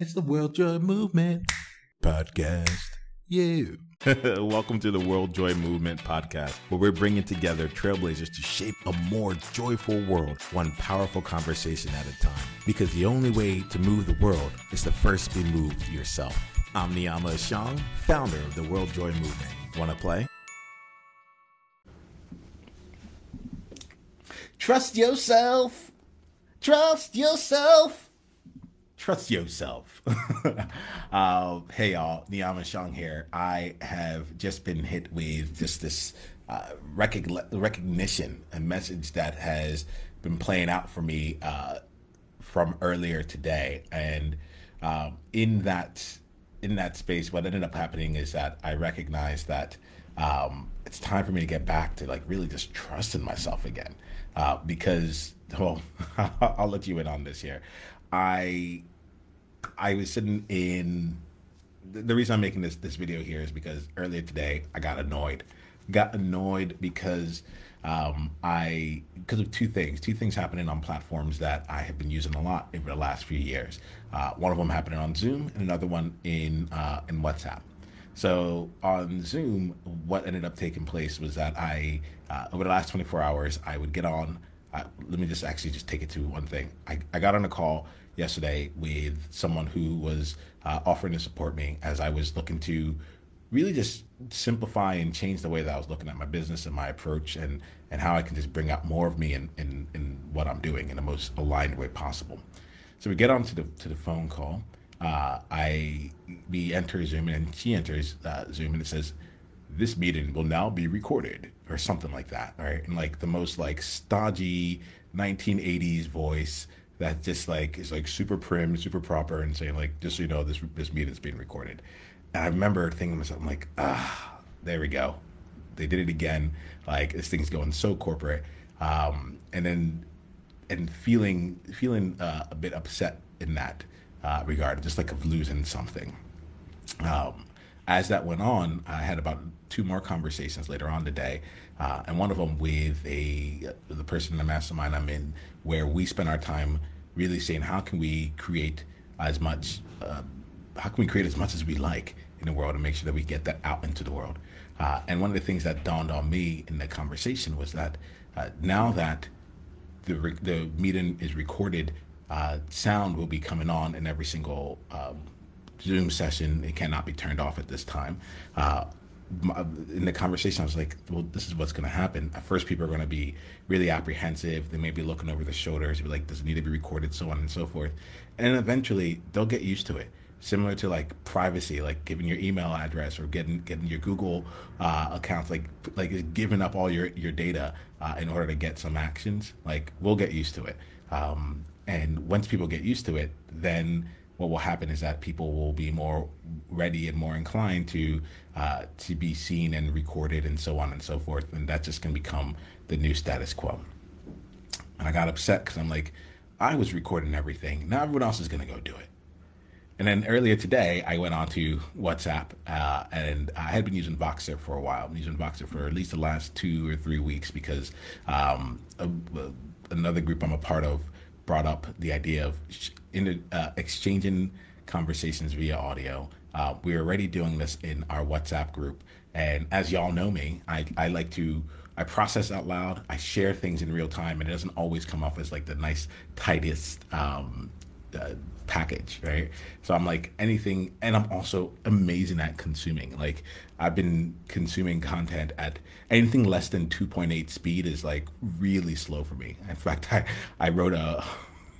It's the World Joy Movement podcast. You. Welcome to the World Joy Movement podcast, where we're bringing together trailblazers to shape a more joyful world, one powerful conversation at a time. Because the only way to move the world is to first be moved yourself. I'm Niyama Ashang, founder of the World Joy Movement. Want to play? Trust yourself. Trust yourself trust yourself. uh, hey y'all, Niyama Shang here. I have just been hit with just this uh, recognition, a message that has been playing out for me uh, from earlier today, and um, in that in that space, what ended up happening is that I recognized that um, it's time for me to get back to like really just trusting myself again, uh, because well, I'll let you in on this here. I I was sitting in. The reason I'm making this this video here is because earlier today I got annoyed. Got annoyed because um, I because of two things. Two things happening on platforms that I have been using a lot over the last few years. Uh, one of them happening on Zoom, and another one in uh, in WhatsApp. So on Zoom, what ended up taking place was that I, uh, over the last 24 hours, I would get on. Uh, let me just actually just take it to one thing. I, I got on a call yesterday with someone who was uh, offering to support me as I was looking to really just simplify and change the way that I was looking at my business and my approach and, and how I can just bring out more of me in, in, in what I'm doing in the most aligned way possible. So we get on to the, to the phone call. Uh, I we enter Zoom and she enters uh, Zoom and it says, "This meeting will now be recorded" or something like that, right? And like the most like stodgy 1980s voice that just like is like super prim, super proper, and saying like, just so you know, this this meeting's being recorded. And I remember thinking to myself, I'm like, ah, there we go, they did it again. Like this thing's going so corporate, um, and then and feeling feeling uh, a bit upset in that uh, regard, just like of losing something. Um, as that went on, I had about two more conversations later on today, uh, and one of them with a the person in the mastermind I'm in, where we spend our time really saying how can we create as much, uh, how can we create as much as we like in the world and make sure that we get that out into the world. Uh, and one of the things that dawned on me in the conversation was that uh, now that the the meeting is recorded, uh, sound will be coming on in every single um, Zoom session. It cannot be turned off at this time. Uh, in the conversation, I was like, well, this is what's going to happen. At first, people are going to be really apprehensive. They may be looking over their shoulders, be like, does it need to be recorded, so on and so forth. And eventually, they'll get used to it. Similar to like privacy, like giving your email address or getting getting your Google uh, accounts, like like giving up all your your data uh, in order to get some actions. Like we'll get used to it. Um, and once people get used to it, then what will happen is that people will be more ready and more inclined to uh, to be seen and recorded and so on and so forth, and that's just going to become the new status quo. And I got upset because I'm like, I was recording everything. Now everyone else is going to go do it. And then earlier today, I went on to WhatsApp, uh, and I had been using Voxer for a while. I've been using Voxer for at least the last two or three weeks because um, a, a, another group I'm a part of brought up the idea of in, uh, exchanging conversations via audio. Uh, we're already doing this in our WhatsApp group, and as y'all know me, I, I like to I process out loud. I share things in real time, and it doesn't always come off as like the nice tightest um, uh, package, right? So I'm like anything, and I'm also amazing at consuming. Like I've been consuming content at anything less than 2.8 speed is like really slow for me. In fact, I I wrote a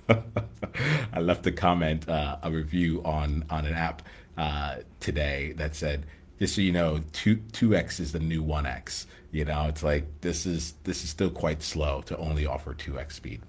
I left a comment, uh, a review on on an app uh, today that said, just so you know, two two x is the new one x. You know, it's like this is this is still quite slow to only offer two x speed.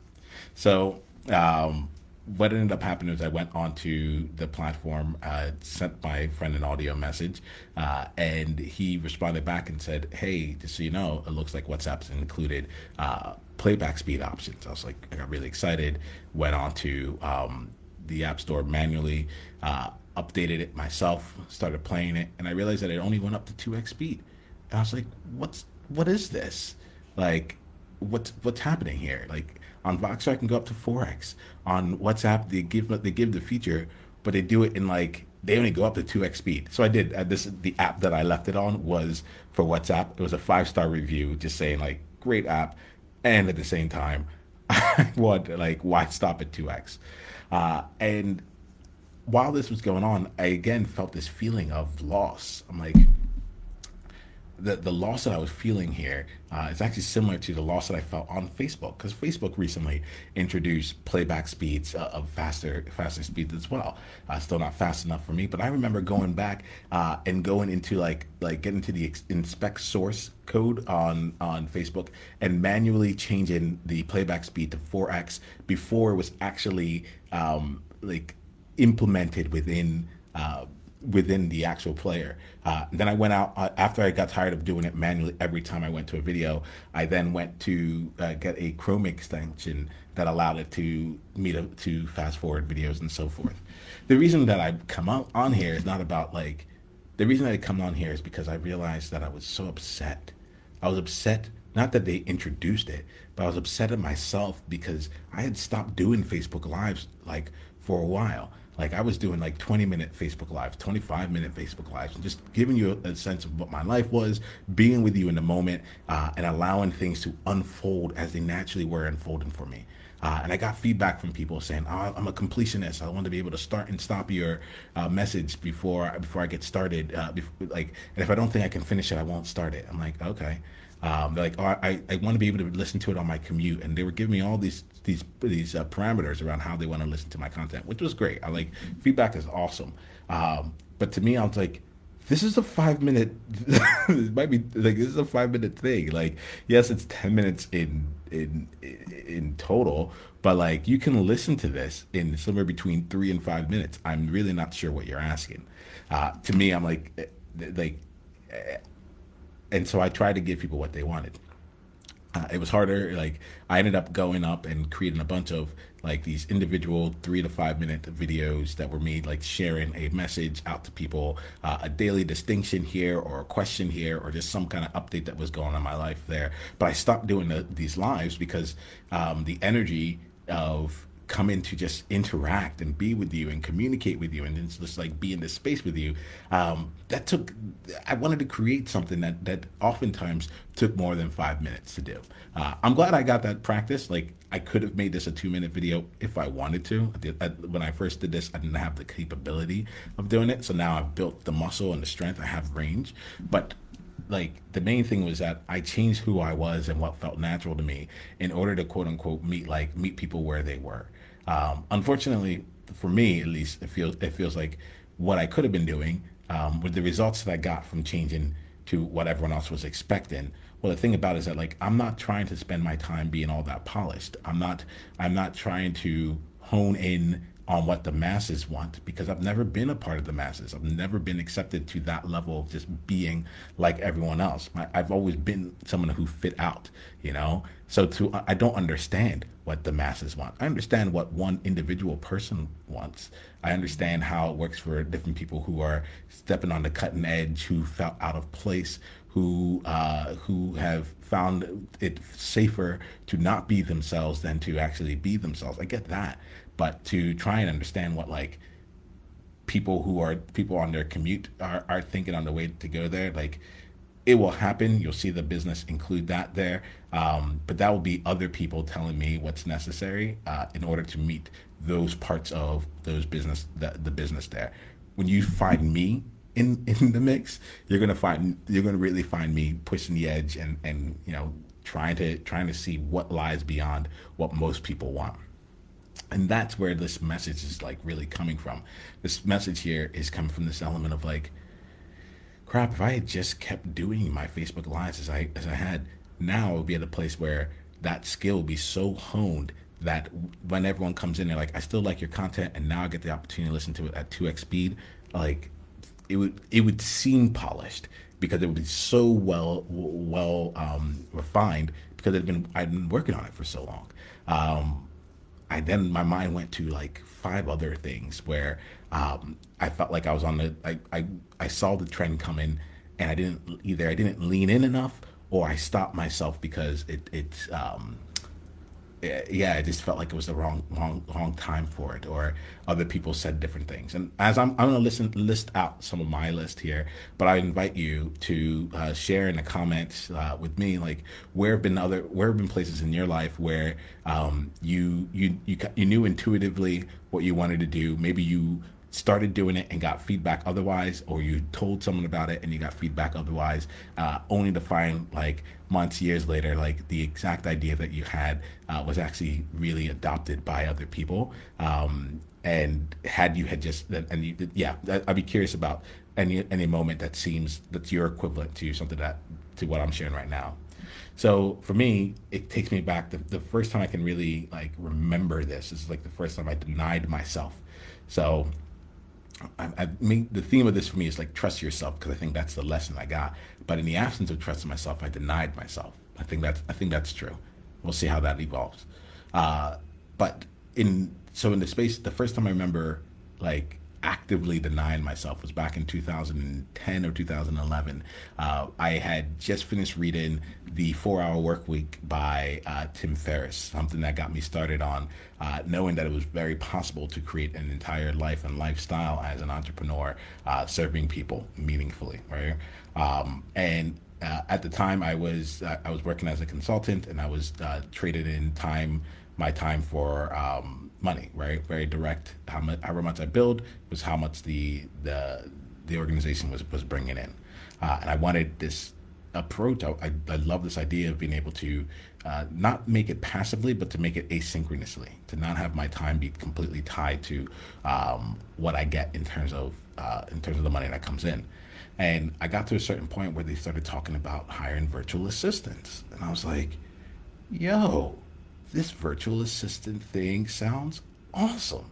So um, what ended up happening is I went onto the platform, uh, sent my friend an audio message, uh, and he responded back and said, "Hey, just so you know, it looks like WhatsApp's included uh, playback speed options." I was like, I got really excited. Went on to um, the App Store manually, uh, updated it myself, started playing it, and I realized that it only went up to two x speed. And I was like, "What's what is this? Like, what's what's happening here? Like." On Voxer, I can go up to 4x. On WhatsApp, they give they give the feature, but they do it in like they only go up to 2x speed. So I did uh, this. The app that I left it on was for WhatsApp. It was a five star review, just saying like great app, and at the same time, I want like why stop at 2x? Uh, and while this was going on, I again felt this feeling of loss. I'm like, the the loss that I was feeling here uh, is actually similar to the loss that I felt on Facebook because Facebook recently introduced playback speeds uh, of faster faster speeds as well. Uh, still not fast enough for me, but I remember going back uh, and going into like like getting to the inspect source code on on Facebook and manually changing the playback speed to 4x before it was actually um, like implemented within uh, within the actual player. Uh, then I went out uh, after I got tired of doing it manually every time I went to a video. I then went to uh, get a Chrome extension that allowed it to me to, to fast forward videos and so forth. The reason that I come on here is not about like the reason that I come on here is because I realized that I was so upset. I was upset not that they introduced it, but I was upset at myself because I had stopped doing Facebook Lives like for a while. Like I was doing like 20 minute Facebook Lives, 25 minute Facebook Lives, and just giving you a, sense of what my life was, being with you in the moment, uh, and allowing things to unfold as they naturally were unfolding for me. Uh, and I got feedback from people saying, oh, "I'm a completionist. I want to be able to start and stop your uh, message before before I get started. Uh, before, like, and if I don't think I can finish it, I won't start it." I'm like, "Okay." Um, they're like, "Oh, I, I want to be able to listen to it on my commute," and they were giving me all these these these uh, parameters around how they want to listen to my content, which was great. I like feedback is awesome. Um, but to me, I was like, this is a five minute. it might be like this is a five minute thing. Like, yes, it's ten minutes in in in total, but like you can listen to this in somewhere between three and five minutes. I'm really not sure what you're asking. Uh, to me, I'm like eh, like, eh, and so I tried to give people what they wanted uh, it was harder. Like I ended up going up and creating a bunch of like these individual three to five minute videos that were made, like sharing a message out to people, uh, a daily distinction here or a question here, or just some kind of update that was going on in my life there. But I stopped doing the, these lives because um, the energy of come in to just interact and be with you and communicate with you and just like be in this space with you um, that took i wanted to create something that that oftentimes took more than five minutes to do. Uh, i'm glad i got that practice. Like i could have made this a two minute video if i wanted to. When i first did this i didn't have the capability of doing it. So now i've built the muscle and the strength. I have range. But like the main thing was that I changed who I was and what felt natural to me in order to quote unquote meet like meet people where they were. Um, unfortunately, for me at least, it feels it feels like what I could have been doing um, with the results that I got from changing to what everyone else was expecting. Well, the thing about it is that like I'm not trying to spend my time being all that polished. I'm not. I'm not trying to hone in on what the masses want because I've never been a part of the masses. I've never been accepted to that level of just being like everyone else. I, have always been someone who fit out, you know. So to I don't understand what the masses want. I understand what one individual person wants. I understand how it works for different people who are stepping on the cutting edge, who felt out of place, who uh, who have found it safer to not be themselves than to actually be themselves. I get that but to try and understand what like people who are people on their commute are, are thinking on the way to go there like it will happen. You'll see the business include that there. Um, but that will be other people telling me what's necessary uh, in order to meet those parts of those business the, the business there. When you find me in in the mix you're gonna find you're gonna really find me pushing the edge and and you know trying to trying to see what lies beyond what most people want and that's where this message is like really coming from this message here is coming from this element of like crap if i had just kept doing my facebook lives as i as i had now i would be at a place where that skill would be so honed that when everyone comes in they're like i still like your content and now i get the opportunity to listen to it at 2x speed like it would it would seem polished because it would be so well well um, refined because it been I've been working on it for so long. Um, I then my mind went to like five other things where um, I felt like I was on the I, I I saw the trend coming and I didn't either I didn't lean in enough or I stopped myself because it it's um, yeah, I just felt like it was the wrong, wrong, wrong time for it, or other people said different things. And as I'm, I'm gonna listen, list out some of my list here, but I invite you to uh, share in the comments uh, with me, like where have been other, where have been places in your life where um, you, you, you, you knew intuitively what you wanted to do. Maybe you started doing it and got feedback otherwise, or you told someone about it and you got feedback otherwise, uh, only to find like months, years later, like the exact idea that you had uh, was actually really adopted by other people. Um, and had you had just and you, yeah, I'd be curious about any any moment that seems that's your equivalent to something that to what I'm sharing right now. So for me, it takes me back. The, the first time I can really like remember this is like the first time I denied myself. So I, mean, the theme of this for me is like trust yourself because I think that's the lesson I got. But in the absence of trusting myself, I denied myself. I think that's I think that's true. We'll see how that evolves. Uh, but in so in the space, the first time I remember like actively denying myself was back in 2010 or 2011. Uh, I had just finished reading The Four Hour Work Week by uh, Tim Ferriss, something that got me started on uh, knowing that it was very possible to create an entire life and lifestyle as an entrepreneur, uh, serving people meaningfully, right? Um, and uh, at the time, I was uh, I was working as a consultant, and I was traded in time my time for um, money, right? Very direct. How much, however much I build was how much the the the organization was was bringing in, uh, and I wanted this approach. I, I, I love this idea of being able to uh, not make it passively, but to make it asynchronously. To not have my time be completely tied to um, what I get in terms of uh, in terms of the money that comes in. And I got to a certain point where they started talking about hiring virtual assistants, and I was like, "Yo, this virtual assistant thing sounds awesome.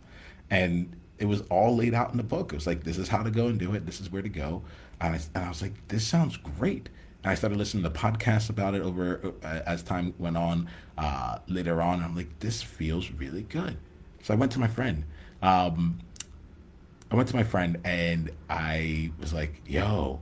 And it was all laid out in the book. It was like, this is how to go and do it. This is where to go. And I, and I was like, this sounds great. And I started listening to podcasts about it over uh, as time went on. Uh, later on, I'm like, this feels really good. So I went to my friend. Um, I went to my friend and I was like, yo,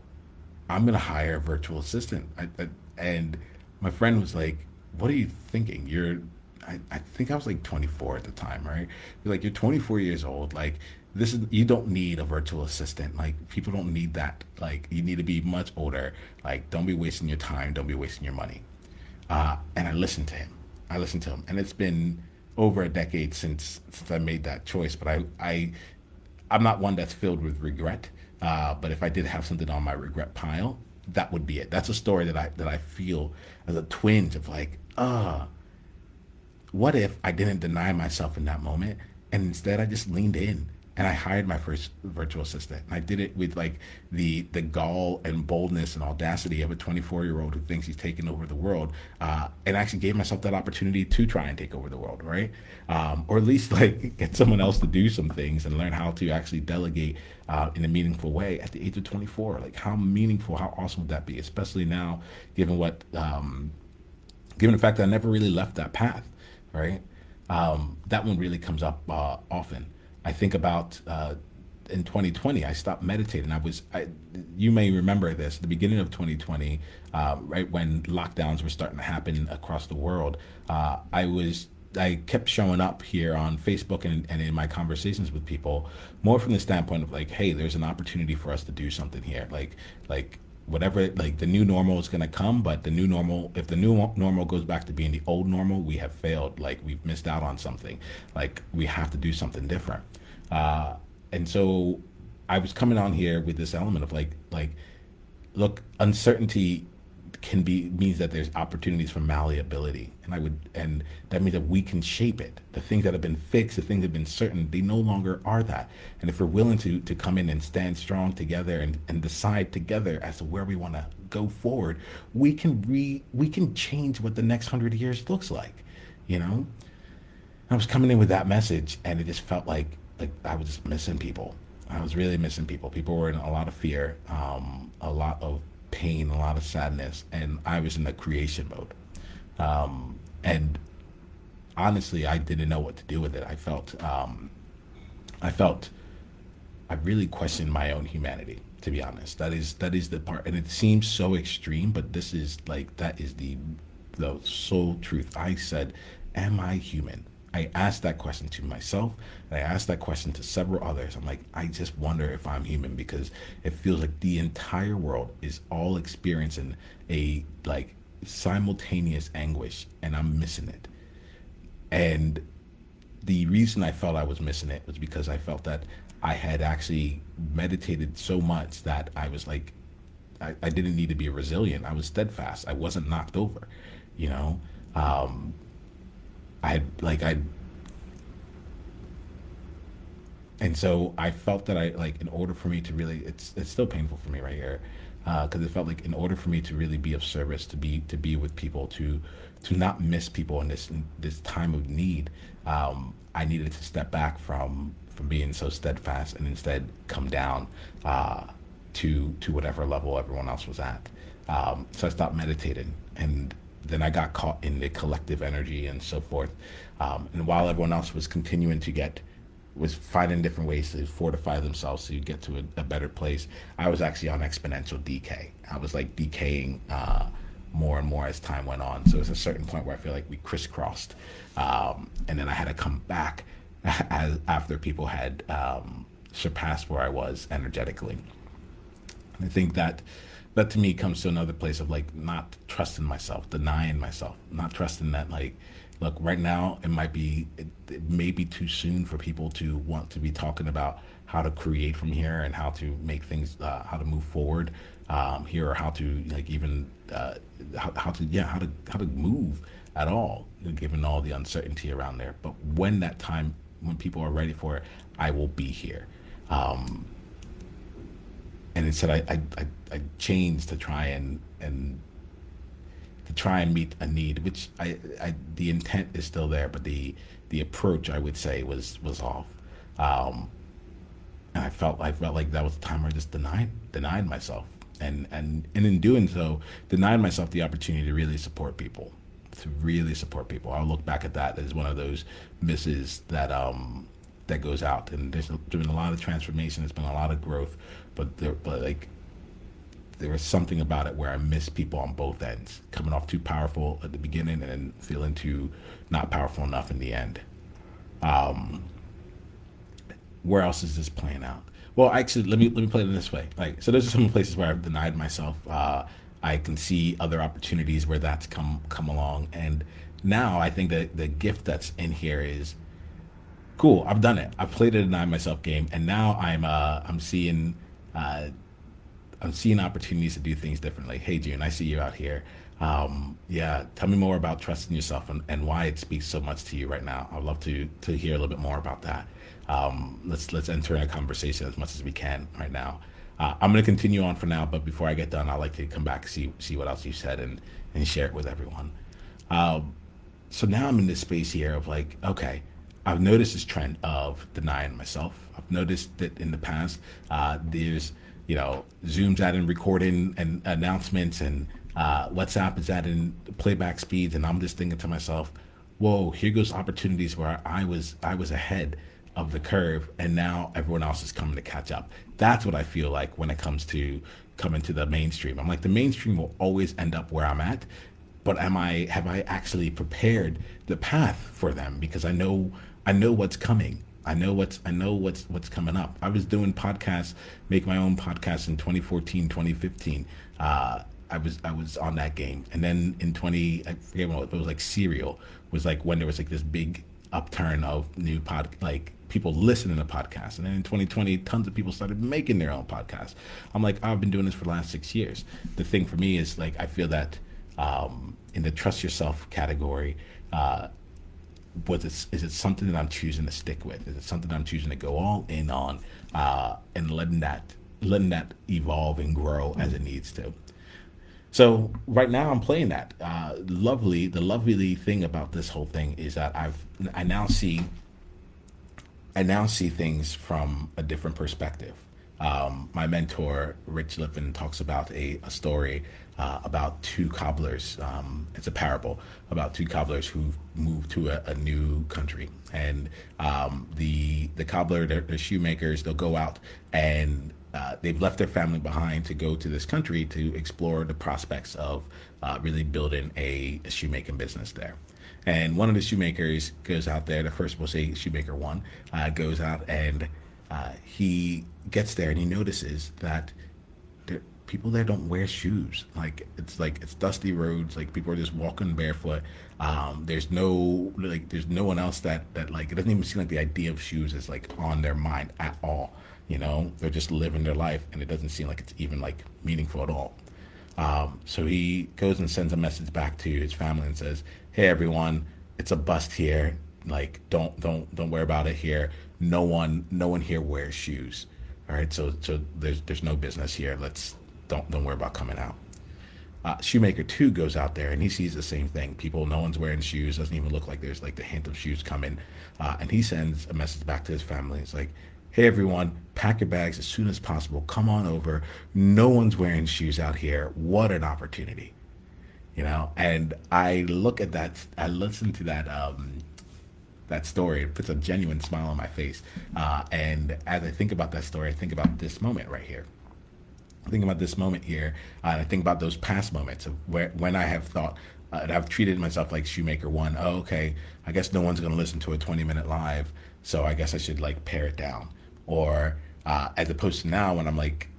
I'm gonna hire a virtual assistant. I, I, and my friend was like, what are you thinking? You're I, I think I was like 24 at the time, right? You're like, you're 24 years old. Like, this is, you don't need a virtual assistant. Like, people don't need that. Like, you need to be much older. Like, don't be wasting your time. Don't be wasting your money. Uh, and I listened to him. I listened to him. And it's been over a decade since, since I made that choice. But I, I, I'm not one that's filled with regret. Uh, but if I did have something on my regret pile, that would be it. That's a story that I that I feel as a twinge of like, ah, what if I didn't deny myself in that moment and instead I just leaned in and I hired my first virtual assistant. And I did it with like the the gall and boldness and audacity of a 24 year old who thinks he's taking over the world, uh, and actually gave myself that opportunity to try and take over the world, right? Um, or at least like get someone else to do some things and learn how to actually delegate uh, in a meaningful way at the age of 24. Like how meaningful, how awesome would that be? Especially now, given what, um, given the fact that I never really left that path right? Um, that one really comes up uh, often. I think about uh, in 2020, I stopped meditating. I was, I, you may remember this, the beginning of 2020, uh, right when lockdowns were starting to happen across the world. Uh, I was, I kept showing up here on Facebook and, and in my conversations with people, more from the standpoint of like, hey, there's an opportunity for us to do something here. Like, like whatever like the new normal is going to come but the new normal if the new normal goes back to being the old normal we have failed. Like we've missed out on something. Like we have to do something different. Uh, and so i was coming on here with this element of like like look uncertainty can be means that there's opportunities for malleability. And i would and that means that we can shape it. The things that have been fixed the things that have been certain they no longer are that. And if we're willing to to come in and stand strong together and and decide together as to where we want to go forward we can re we can change what the next hundred years looks like you know? I was coming in with that message and it just felt like like i was missing people. I was really missing people. People were in a lot of fear um, a lot of pain, a lot of sadness, and I was in the creation mode. Um, and honestly, I didn't know what to do with it. I felt, um, I felt, I really questioned my own humanity. To be honest, that is that is the part, and it seems so extreme, but this is like that is the the sole truth. I said, am I human? I asked that question to myself. And I asked that question to several others. I'm like, I just wonder if I'm human because it feels like the entire world is all experiencing a like simultaneous anguish and I'm missing it. And the reason I felt I was missing it was because I felt that I had actually meditated so much that I was like, I, I didn't need to be resilient. I was steadfast. I wasn't knocked over, you know? Um, I had like I and so I felt that I like in order for me to really it's it's still painful for me right here because uh, it felt like in order for me to really be of service to be to be with people to to not miss people in this in this time of need um, I needed to step back from from being so steadfast and instead come down uh, to to whatever level everyone else was at. Um, so I stopped meditating and then I got caught in the collective energy and so forth. Um, and while everyone else was continuing to get, was finding different ways to fortify themselves to get to a, a better place, I was actually on exponential decay. I was like decaying uh, more and more as time went on. So it was a certain point where I feel like we crisscrossed. Um, and then I had to come back as, after people had um, surpassed where I was energetically. I think that that to me comes to another place of like not trusting myself, denying myself, not trusting that like, look, right now it might be it, it may be too soon for people to want to be talking about how to create from here and how to make things, uh, how to move forward um, here, or how to like even uh, how, how to yeah how to how to move at all, given all the uncertainty around there. But when that time, when people are ready for it, I will be here. Um, and instead I, I, I, I changed to try and and to try and meet a need, which I, I the intent is still there, but the the approach I would say was was off. Um, and I felt I felt like that was the time where I just denied denied myself, and and and in doing so, denied myself the opportunity to really support people, to really support people. I'll look back at that as one of those misses that um that goes out, and there's been a lot of transformation. There's been a lot of growth, but there, but like there was something about it where I missed people on both ends, coming off too powerful at the beginning and then feeling too not powerful enough in the end. Um, where else is this playing out? Well, actually, let me let me play it in this way. Like, so there's some places where I've denied myself. Uh, I can see other opportunities where that's come come along, and now I think that the gift that's in here is cool. I've done it. I've played a deny myself game, and now I'm uh, I'm seeing uh, I'm seeing opportunities to do things differently. Hey, June, I see you out here. Um, yeah, tell me more about trusting yourself and, and why it speaks so much to you right now. I'd love to to hear a little bit more about that. Um, let's let's enter in a conversation as much as we can right now. Uh, I'm going to continue on for now, but before I get done, I'd like to come back see see what else you said and and share it with everyone. Um, so now I'm in this space here of like, okay, I've noticed this trend of denying myself. I've noticed that in the past, uh, there's you know, Zoom's adding recording and announcements, and uh, WhatsApp is adding playback speeds, and I'm just thinking to myself, "Whoa, here goes opportunities where I was I was ahead of the curve, and now everyone else is coming to catch up." That's what I feel like when it comes to coming to the mainstream. I'm like, the mainstream will always end up where I'm at, but am I have I actually prepared the path for them because I know I know what's coming I know what's I know what's what's coming up. I was doing podcasts, make my own podcast in 2014, 2015. Uh, I was I was on that game, and then in 20 I forget what it was like. Serial was like when there was like this big upturn of new pod like people listening to podcasts, and then in 2020, tons of people started making their own podcasts. I'm like I've been doing this for the last six years. The thing for me is like I feel that um, in the trust yourself category. Uh, was it is it something that I'm choosing to stick with? Is it something I'm choosing to go all in on uh, and letting that letting that evolve and grow as it needs to? So right now I'm playing that. Uh, lovely. The lovely thing about this whole thing is that I've I now see I now see things from a different perspective. Um, my mentor Rich Litvin talks about a, a story uh, about two cobblers. Um, it's a parable about two cobblers who moved to a, a new country, and um, the the cobbler, the, the shoemakers, they'll go out and uh, they've left their family behind to go to this country to explore the prospects of uh, really building a, a shoemaking business there. And one of the shoemakers goes out there. The first, we'll say shoemaker one, uh, goes out and uh, he gets there and he notices that people there don't wear shoes. Like it's like it's dusty roads. Like people are just walking barefoot. Um, there's no like there's no one else that that like it doesn't even seem like the idea of shoes is like on their mind at all. You know, they're just living their life, and it doesn't seem like it's even like meaningful at all. Um, so he goes and sends a message back to his family and says, "Hey everyone, it's a bust here. Like don't don't don't worry about it here. No one no one here wears shoes. All right, so so there's there's no business here. Let's don't don't worry about coming out." Uh, Shoemaker two goes out there and he sees the same thing. People, no one's wearing shoes. Doesn't even look like there's like the hint of shoes coming. Uh, and he sends a message back to his family. It's like, hey everyone, pack your bags as soon as possible. Come on over. No one's wearing shoes out here. What an opportunity, you know. And I look at that. I listen to that. Um, that story it puts a genuine smile on my face. Uh, and as I think about that story, I think about this moment right here. Think about this moment here. Uh, I think about those past moments of where when I have thought uh, I've treated myself like Shoemaker One. Oh, okay, I guess no one's going to listen to a 20 minute live, so I guess I should like pare it down. Or uh, as opposed to now when I'm like,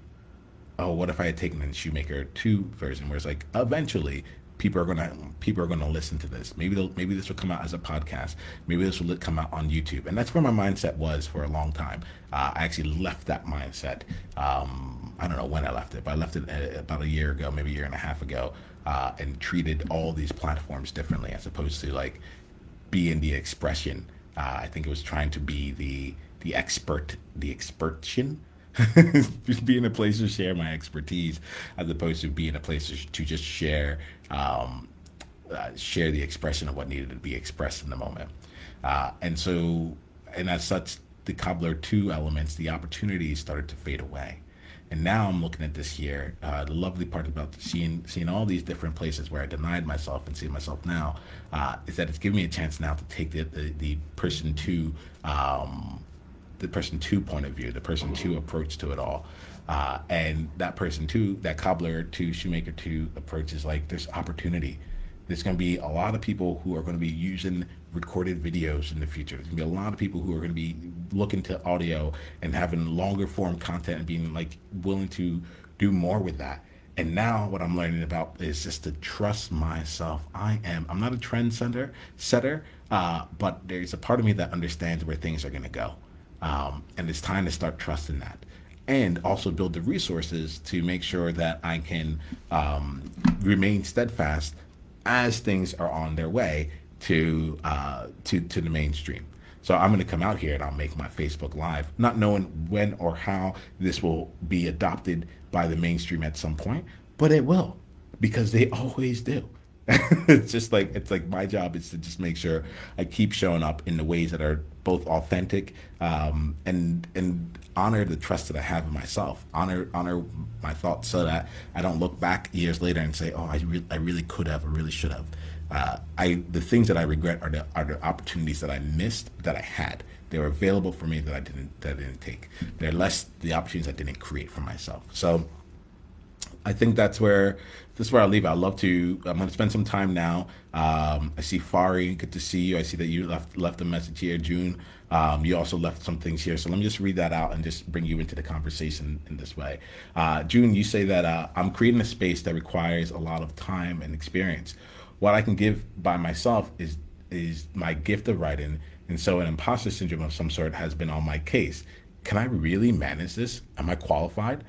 oh, what if I had taken the Shoemaker Two version, where it's like eventually people are gonna people are gonna listen to this. Maybe maybe this will come out as a podcast. Maybe this will come out on YouTube. And that's where my mindset was for a long time. Uh, I actually left that mindset. Um, I don't know when I left it, but I left it uh, about a year ago, maybe a year and a half ago, uh, and treated all these platforms differently as opposed to like being the expression. Uh, I think it was trying to be the the expert, the expertion. being a place to share my expertise as opposed to being a place to, just share um, uh, share the expression of what needed to be expressed in the moment. Uh, and so, and as such, the cobbler two elements, the opportunities started to fade away. And now I'm looking at this year. Uh, the lovely part about seeing seeing all these different places where I denied myself and seeing myself now uh, is that it's giving me a chance now to take the the, the person two um, the person two point of view, the person two approach to it all. Uh, and that person two, that cobbler two, shoemaker two approach is like there's opportunity. There's going to be a lot of people who are going to be using recorded videos in the future. There's going to be a lot of people who are going to be looking to audio and having longer form content and being like willing to do more with that. And now what I'm learning about is just to trust myself. I am. I'm not a trend setter, setter, uh, but there's a part of me that understands where things are going to go, um, and it's time to start trusting that and also build the resources to make sure that I can um, remain steadfast as things are on their way to uh, to to the mainstream. So I'm going to come out here and I'll make my Facebook Live, not knowing when or how this will be adopted by the mainstream at some point, but it will because they always do. it's just like it's like my job is to just make sure I keep showing up in the ways that are both authentic um, and and honor the trust that I have in myself. Honor honor my thoughts so that I don't look back years later and say, "Oh, I re- I really could have, or really should have." Uh, I the things that I regret are the are the opportunities that I missed that I had. They were available for me that I didn't that I didn't take. They're less the opportunities I didn't create for myself. So I think that's where this is where I'll leave. I'd love to. I'm going to spend some time now. Um, I see Fari. Good to see you. I see that you left left a message here, June. Um, you also left some things here, so let me just read that out and just bring you into the conversation in this way. Uh, June, you say that uh, I'm creating a space that requires a lot of time and experience. What I can give by myself is is my gift of writing, and so an imposter syndrome of some sort has been on my case. Can I really manage this? Am I qualified?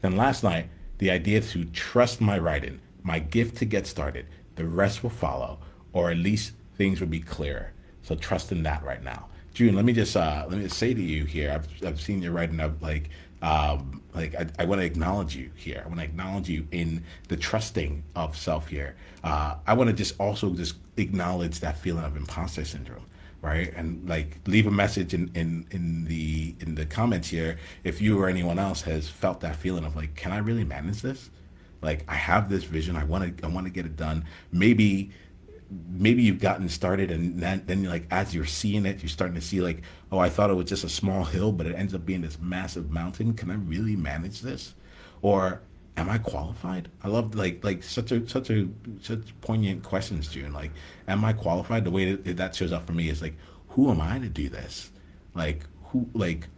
Then last night the idea to trust my writing, my gift to get started. The rest will follow, or at least things will be clearer. So trust in that right now. June, let me just uh, let me just say to you here. I've, I've seen your writing up like um, like I, I want to acknowledge you here. I want to acknowledge you in the trusting of self here. Uh, I want to just also just acknowledge that feeling of imposter syndrome right? And like leave a message in, in in the in the comments here if you or anyone else has felt that feeling of like, can I really manage this? Like I have this vision, I want to I want to get it done. Maybe maybe you've gotten started and then, then like as you're seeing it you're starting to see like oh i thought it was just a small hill but it ends up being this massive mountain can i really manage this or am I qualified? I love like like such a such a such poignant questions, June. Like, am I qualified? The way that that shows up for me is like, who am I to do this? Like, who like,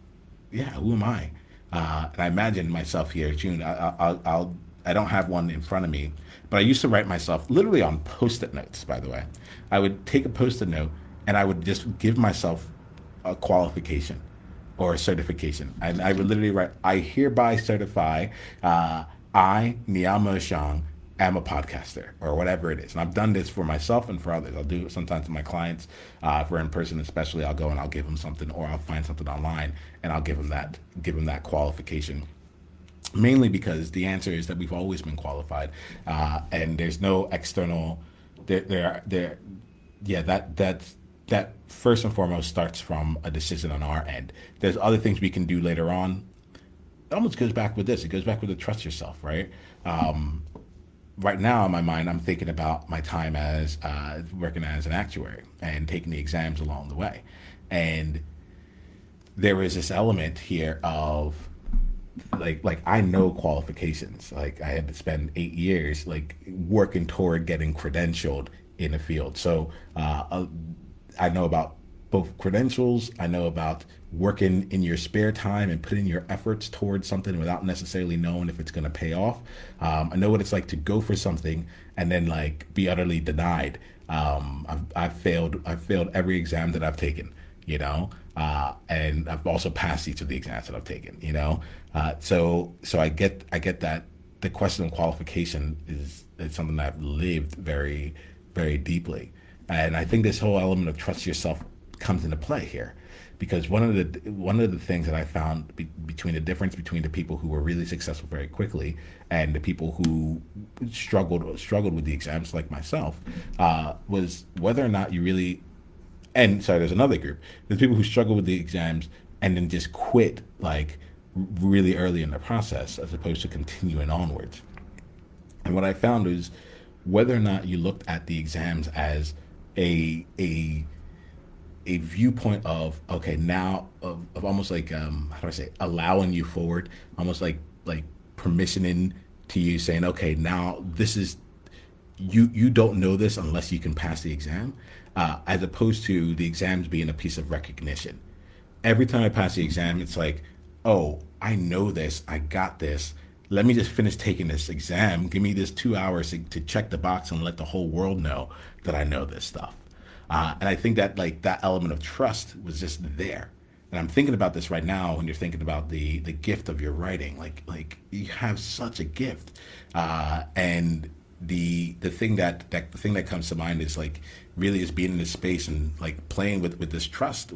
yeah, who am I? Uh, and I imagine myself here, June. I, I'll, I'll I don't have one in front of me, but I used to write myself literally on post-it notes. By the way, I would take a post-it note and I would just give myself a qualification or a certification. And I would literally write, I hereby certify uh, I, Niyama Shang, am a podcaster or whatever it is. And I've done this for myself and for others. I'll do it sometimes to my clients. Uh, if we're in person, especially, I'll go and I'll give them something or I'll find something online and I'll give them that, give them that qualification mainly because the answer is that we've always been qualified uh, and there's no external there there there yeah that that's that first and foremost starts from a decision on our end there's other things we can do later on almost goes back with this. It goes back with the trust yourself, right? Um, right now in my mind, I'm thinking about my time as uh, working as an actuary and taking the exams along the way. And there is this element here of like like I know qualifications. Like I had to spend eight years like working toward getting credentialed in a field. So uh, I know about both credentials. I know about working in your spare time and putting your efforts towards something without necessarily knowing if it's going to pay off. Um, I know what it's like to go for something and then like be utterly denied. Um, I've, I've failed. I've failed every exam that I've taken. You know, uh, and I've also passed each of the exams that I've taken. You know, uh, so so I get I get that the question of qualification is, is something that I've lived very very deeply, and I think this whole element of trust yourself comes into play here. Because one of the one of the things that I found be, between the difference between the people who were really successful very quickly and the people who struggled struggled with the exams like myself uh, was whether or not you really and sorry there's another group there's people who struggle with the exams and then just quit like really early in the process as opposed to continuing onwards. And what I found was whether or not you looked at the exams as a a a viewpoint of okay now of, of almost like um how do I say allowing you forward almost like like permissioning to you saying okay now this is you you don't know this unless you can pass the exam uh, as opposed to the exams being a piece of recognition. Every time I pass the exam it's like oh I know this I got this let me just finish taking this exam give me this two hours to, to check the box and let the whole world know that I know this stuff uh, and I think that like that element of trust was just there. And I'm thinking about this right now when you're thinking about the the gift of your writing. Like like you have such a gift, uh, and the the thing that, that the thing that comes to mind is like really is being in this space and like playing with with this trust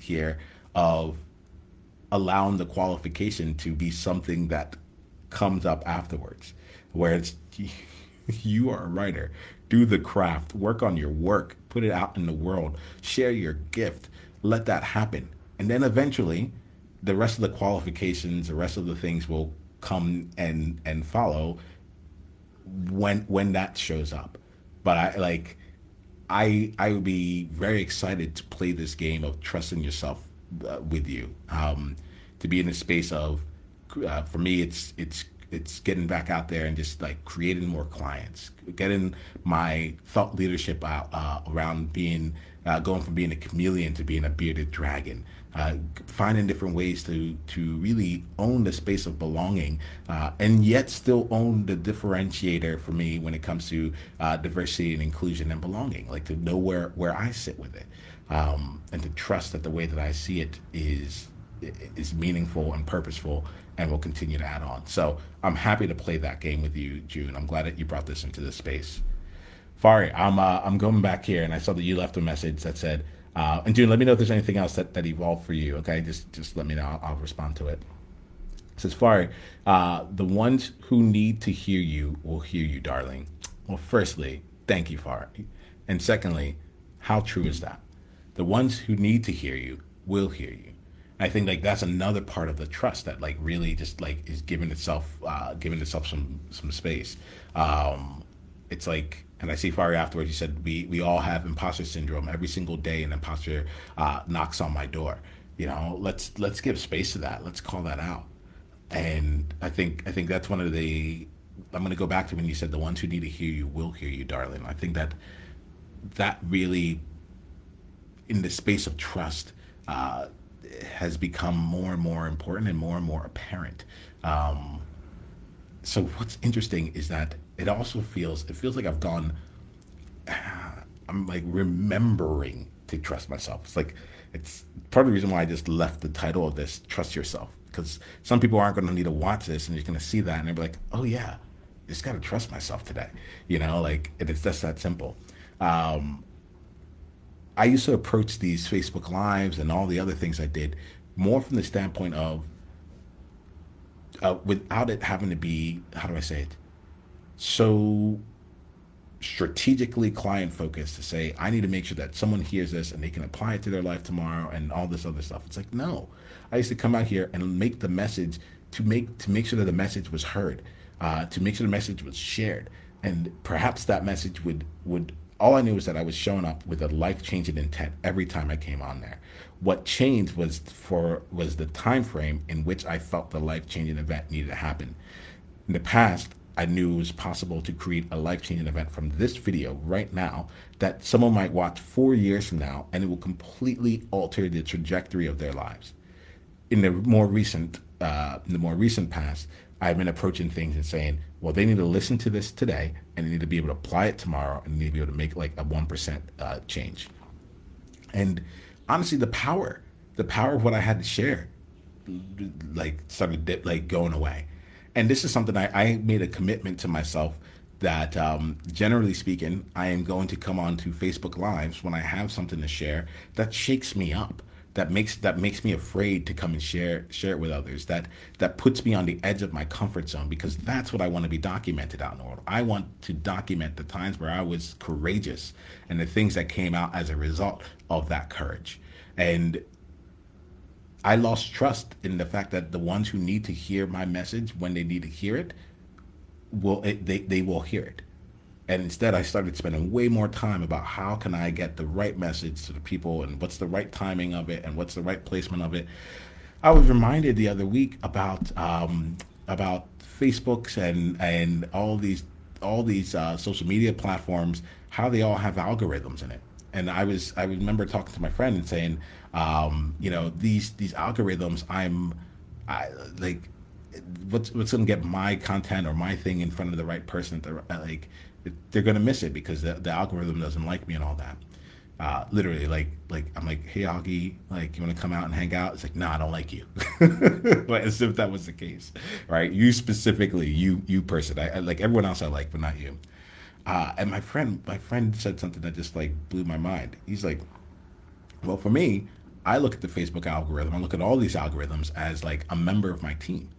here of allowing the qualification to be something that comes up afterwards, where it's you are a writer do the craft, work on your work, put it out in the world, share your gift, let that happen. And then eventually, the rest of the qualifications, the rest of the things will come and and follow when when that shows up. But I like I I would be very excited to play this game of trusting yourself uh, with you. Um, to be in a space of uh, for me it's it's it's getting back out there and just like creating more clients, getting my thought leadership out uh, around being uh, going from being a chameleon to being a bearded dragon. Uh, finding different ways to to really own the space of belonging, uh, and yet still own the differentiator for me when it comes to uh, diversity and inclusion and belonging. Like to know where where I sit with it, um, and to trust that the way that I see it is is meaningful and purposeful and we'll continue to add on. So I'm happy to play that game with you, June. I'm glad that you brought this into this space. Fari, I'm uh, I'm going back here, and I saw that you left a message that said, uh, and June, let me know if there's anything else that, that evolved for you. Okay, just just let me know. I'll, I'll respond to it. it says Fari, uh, the ones who need to hear you will hear you, darling. Well, firstly, thank you, Fari, and secondly, how true is that? The ones who need to hear you will hear you. I think like that's another part of the trust that like really just like is giving itself uh, giving itself some some space. Um, it's like, and I see Fari afterwards. He said we we all have imposter syndrome every single day. An imposter uh, knocks on my door. You know, let's let's give space to that. Let's call that out. And I think I think that's one of the. I'm going to go back to when you said the ones who need to hear you will hear you, darling. I think that that really, in the space of trust, uh, has become more and more important and more and more apparent. Um, so what's interesting is that it also feels it feels like I've gone. I'm like remembering to trust myself. It's like it's part of the reason why I just left the title of this "Trust Yourself" because some people aren't going to need to watch this and you're going to see that and they'll be like, "Oh yeah, just got to trust myself today," you know, like it's just that simple. Um, I used to approach these Facebook Lives and all the other things I did more from the standpoint of uh, without it having to be how do I say it? So strategically client focused to say I need to make sure that someone hears this and they can apply it to their life tomorrow and all this other stuff. It's like no, I used to come out here and make the message to make to make sure that the message was heard, uh, to make sure the message was shared, and perhaps that message would would all I knew was that I was showing up with a life changing intent every time I came on there. What changed was for was the time frame in which I felt the life changing event needed to happen. In the past, I knew it was possible to create a life changing event from this video right now that someone might watch four years from now and it will completely alter the trajectory of their lives. In the more recent, uh, in the more recent past, I've been approaching things and saying, well, they need to listen to this today and they need to be able to apply it tomorrow and they need to be able to make like a 1% uh, change. And honestly, the power, the power of what I had to share, like started dip, like going away. And this is something I, I made a commitment to myself that um, generally speaking, I am going to come on to Facebook Lives when I have something to share that shakes me up that makes that makes me afraid to come and share share it with others that that puts me on the edge of my comfort zone because that's what I want to be documented out in the world. I want to document the times where I was courageous and the things that came out as a result of that courage. And I lost trust in the fact that the ones who need to hear my message when they need to hear it will it, they they will hear it and instead i started spending way more time about how can i get the right message to the people and what's the right timing of it and what's the right placement of it. I was reminded the other week about um, about facebooks and and all these all these uh, social media platforms how they all have algorithms in it. And i was i remember talking to my friend and saying um, you know these these algorithms i'm I, like what's what's going to get my content or my thing in front of the right person the, like they're gonna miss it because the, the algorithm doesn't like me and all that. Uh, literally, like like I'm like, hey Augie, like you want to come out and hang out? It's like, no, nah, I don't like you. like, as if that was the case, right? You specifically, you you person, I, I like everyone else I like, but not you. Uh, and my friend, my friend said something that just like blew my mind. He's like, well, for me, I look at the Facebook algorithm, I look at all these algorithms as like a member of my team,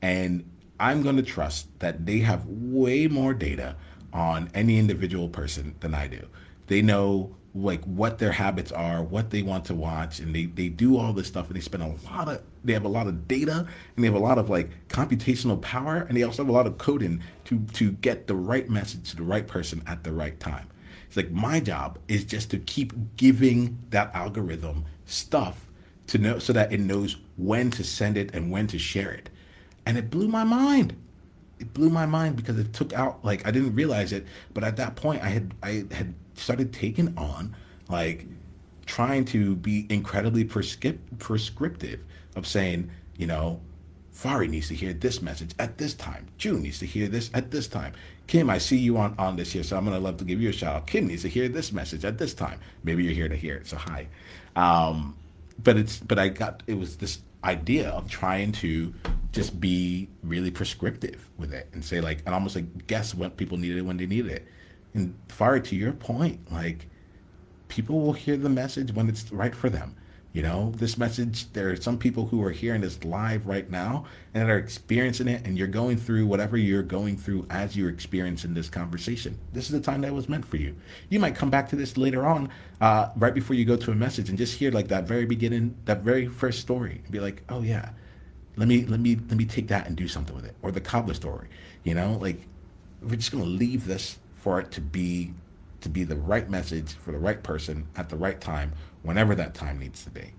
and I'm going to trust that they have way more data on any individual person than I do. They know like what their habits are, what they want to watch, and they, they do all this stuff and they spend a lot of they have a lot of data and they have a lot of like computational power and they also have a lot of coding to to get the right message to the right person at the right time. It's like my job is just to keep giving that algorithm stuff to know so that it knows when to send it and when to share it. And it blew my mind it blew my mind because it took out like I didn't realize it, but at that point I had I had started taking on like trying to be incredibly prescript- prescriptive of saying, you know, Fari needs to hear this message at this time. June needs to hear this at this time. Kim, I see you on, on this here, so I'm gonna love to give you a shout out. Kim needs to hear this message at this time. Maybe you're here to hear it, so hi. Um, but it's but I got it was this idea of trying to just be really prescriptive with it and say like and almost like guess what people needed when they needed it. And far to your point, like people will hear the message when it's right for them. You know, this message, there are some people who are hearing this live right now and are experiencing it, and you're going through whatever you're going through as you're experiencing this conversation. This is the time that was meant for you. You might come back to this later on, uh, right before you go to a message, and just hear like that very beginning, that very first story, and be like, oh, yeah, let me, let me, let me take that and do something with it. Or the cobbler story, you know, like we're just going to leave this for it to be to be the right message for the right person at the right time whenever that time needs to be.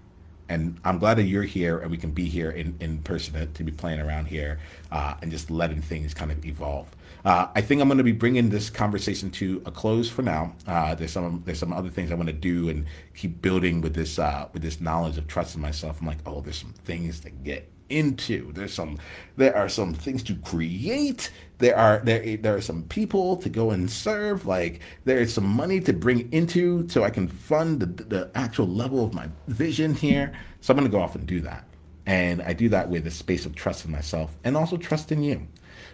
And I'm glad that you're here and we can be here in, in person to, be playing around here uh, and just letting things kind of evolve. Uh, I think I'm going to be bringing this conversation to a close for now. Uh, there's some there's some other things I want to do and keep building with this uh, with this knowledge of trusting myself. I'm like, oh, there's some things to get into. There's some there are some things to create. There are there there are some people to go and serve. Like there is some money to bring into so I can fund the, the actual level of my vision here. So I'm to go off and do that. And I do that with a space of trust in myself and also trust in you.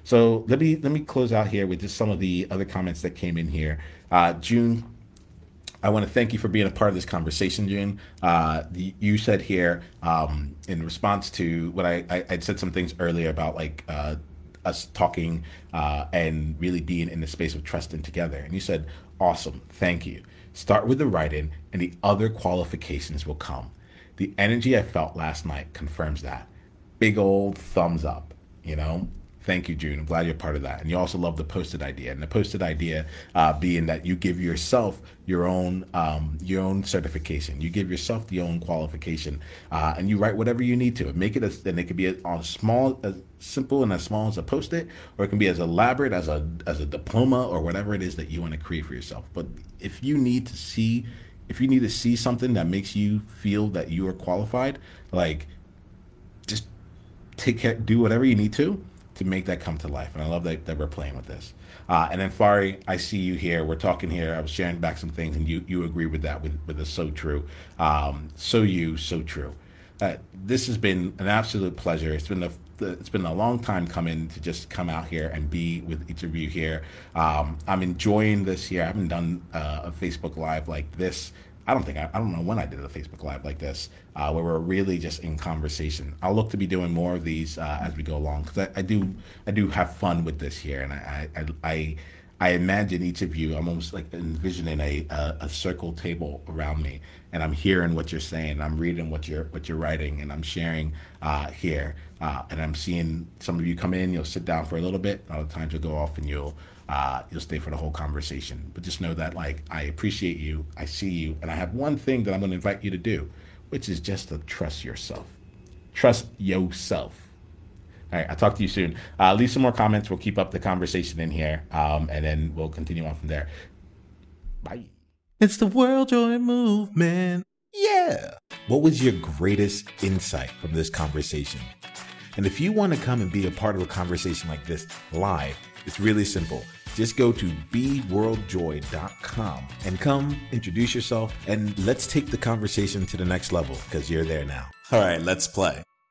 So let me let me close out here with just some of the other comments that came in here. Uh, June, I want to thank you for being a part of this conversation, June. Uh, the, you said here um, in response to what I, I would said some things earlier about like uh, us talking uh, and really being in the space of trusting together, and you said, "Awesome, thank you." Start with the writing, and the other qualifications will come. The energy I felt last night confirms that. Big old thumbs up. You know, Thank you, June. I'm glad you're part of that. And you also love the post-it idea, and the post-it idea uh, being that you give yourself your own um, your own certification. You give yourself the own qualification, uh, and you write whatever you need to. Make it as, and it can be as small, as simple, and as small as a post-it, or it can be as elaborate as a as a diploma or whatever it is that you want to create for yourself. But if you need to see, if you need to see something that makes you feel that you are qualified, like just take care, do whatever you need to to make that come to life. And I love that, that we're playing with this. Uh, and then Fari, I see you here. We're talking here. I was sharing back some things, and you you agree with that with with the so true, um, so you so true. Uh, this has been an absolute pleasure. It's been a it's been a long time coming to just come out here and be with each of you here. Um, I'm enjoying this here. I haven't done uh, a Facebook Live like this I don't think I, I don't know when I did a Facebook Live like this, uh, where we're really just in conversation. I'll look to be doing more of these uh, as we go along because I, I, do I do have fun with this here, and I I, I I imagine each of you. I'm almost like envisioning a, a, a circle table around me, and I'm hearing what you're saying. I'm reading what you're what you're writing, and I'm sharing uh, here. Uh, and I'm seeing some of you come in. You'll sit down for a little bit. Other times you'll go off and you'll uh, you'll stay for the whole conversation. But just know that like I appreciate you. I see you, and I have one thing that I'm going to invite you to do, which is just to trust yourself. Trust yourself. All right, I'll talk to you soon. Uh, leave some more comments. We'll keep up the conversation in here, um, and then we'll continue on from there. Bye. It's the World Joy Movement. Yeah. What was your greatest insight from this conversation? And if you want to come and be a part of a conversation like this live, it's really simple. Just go to beworldjoy.com and come introduce yourself and let's take the conversation to the next level because you're there now. All right, let's play.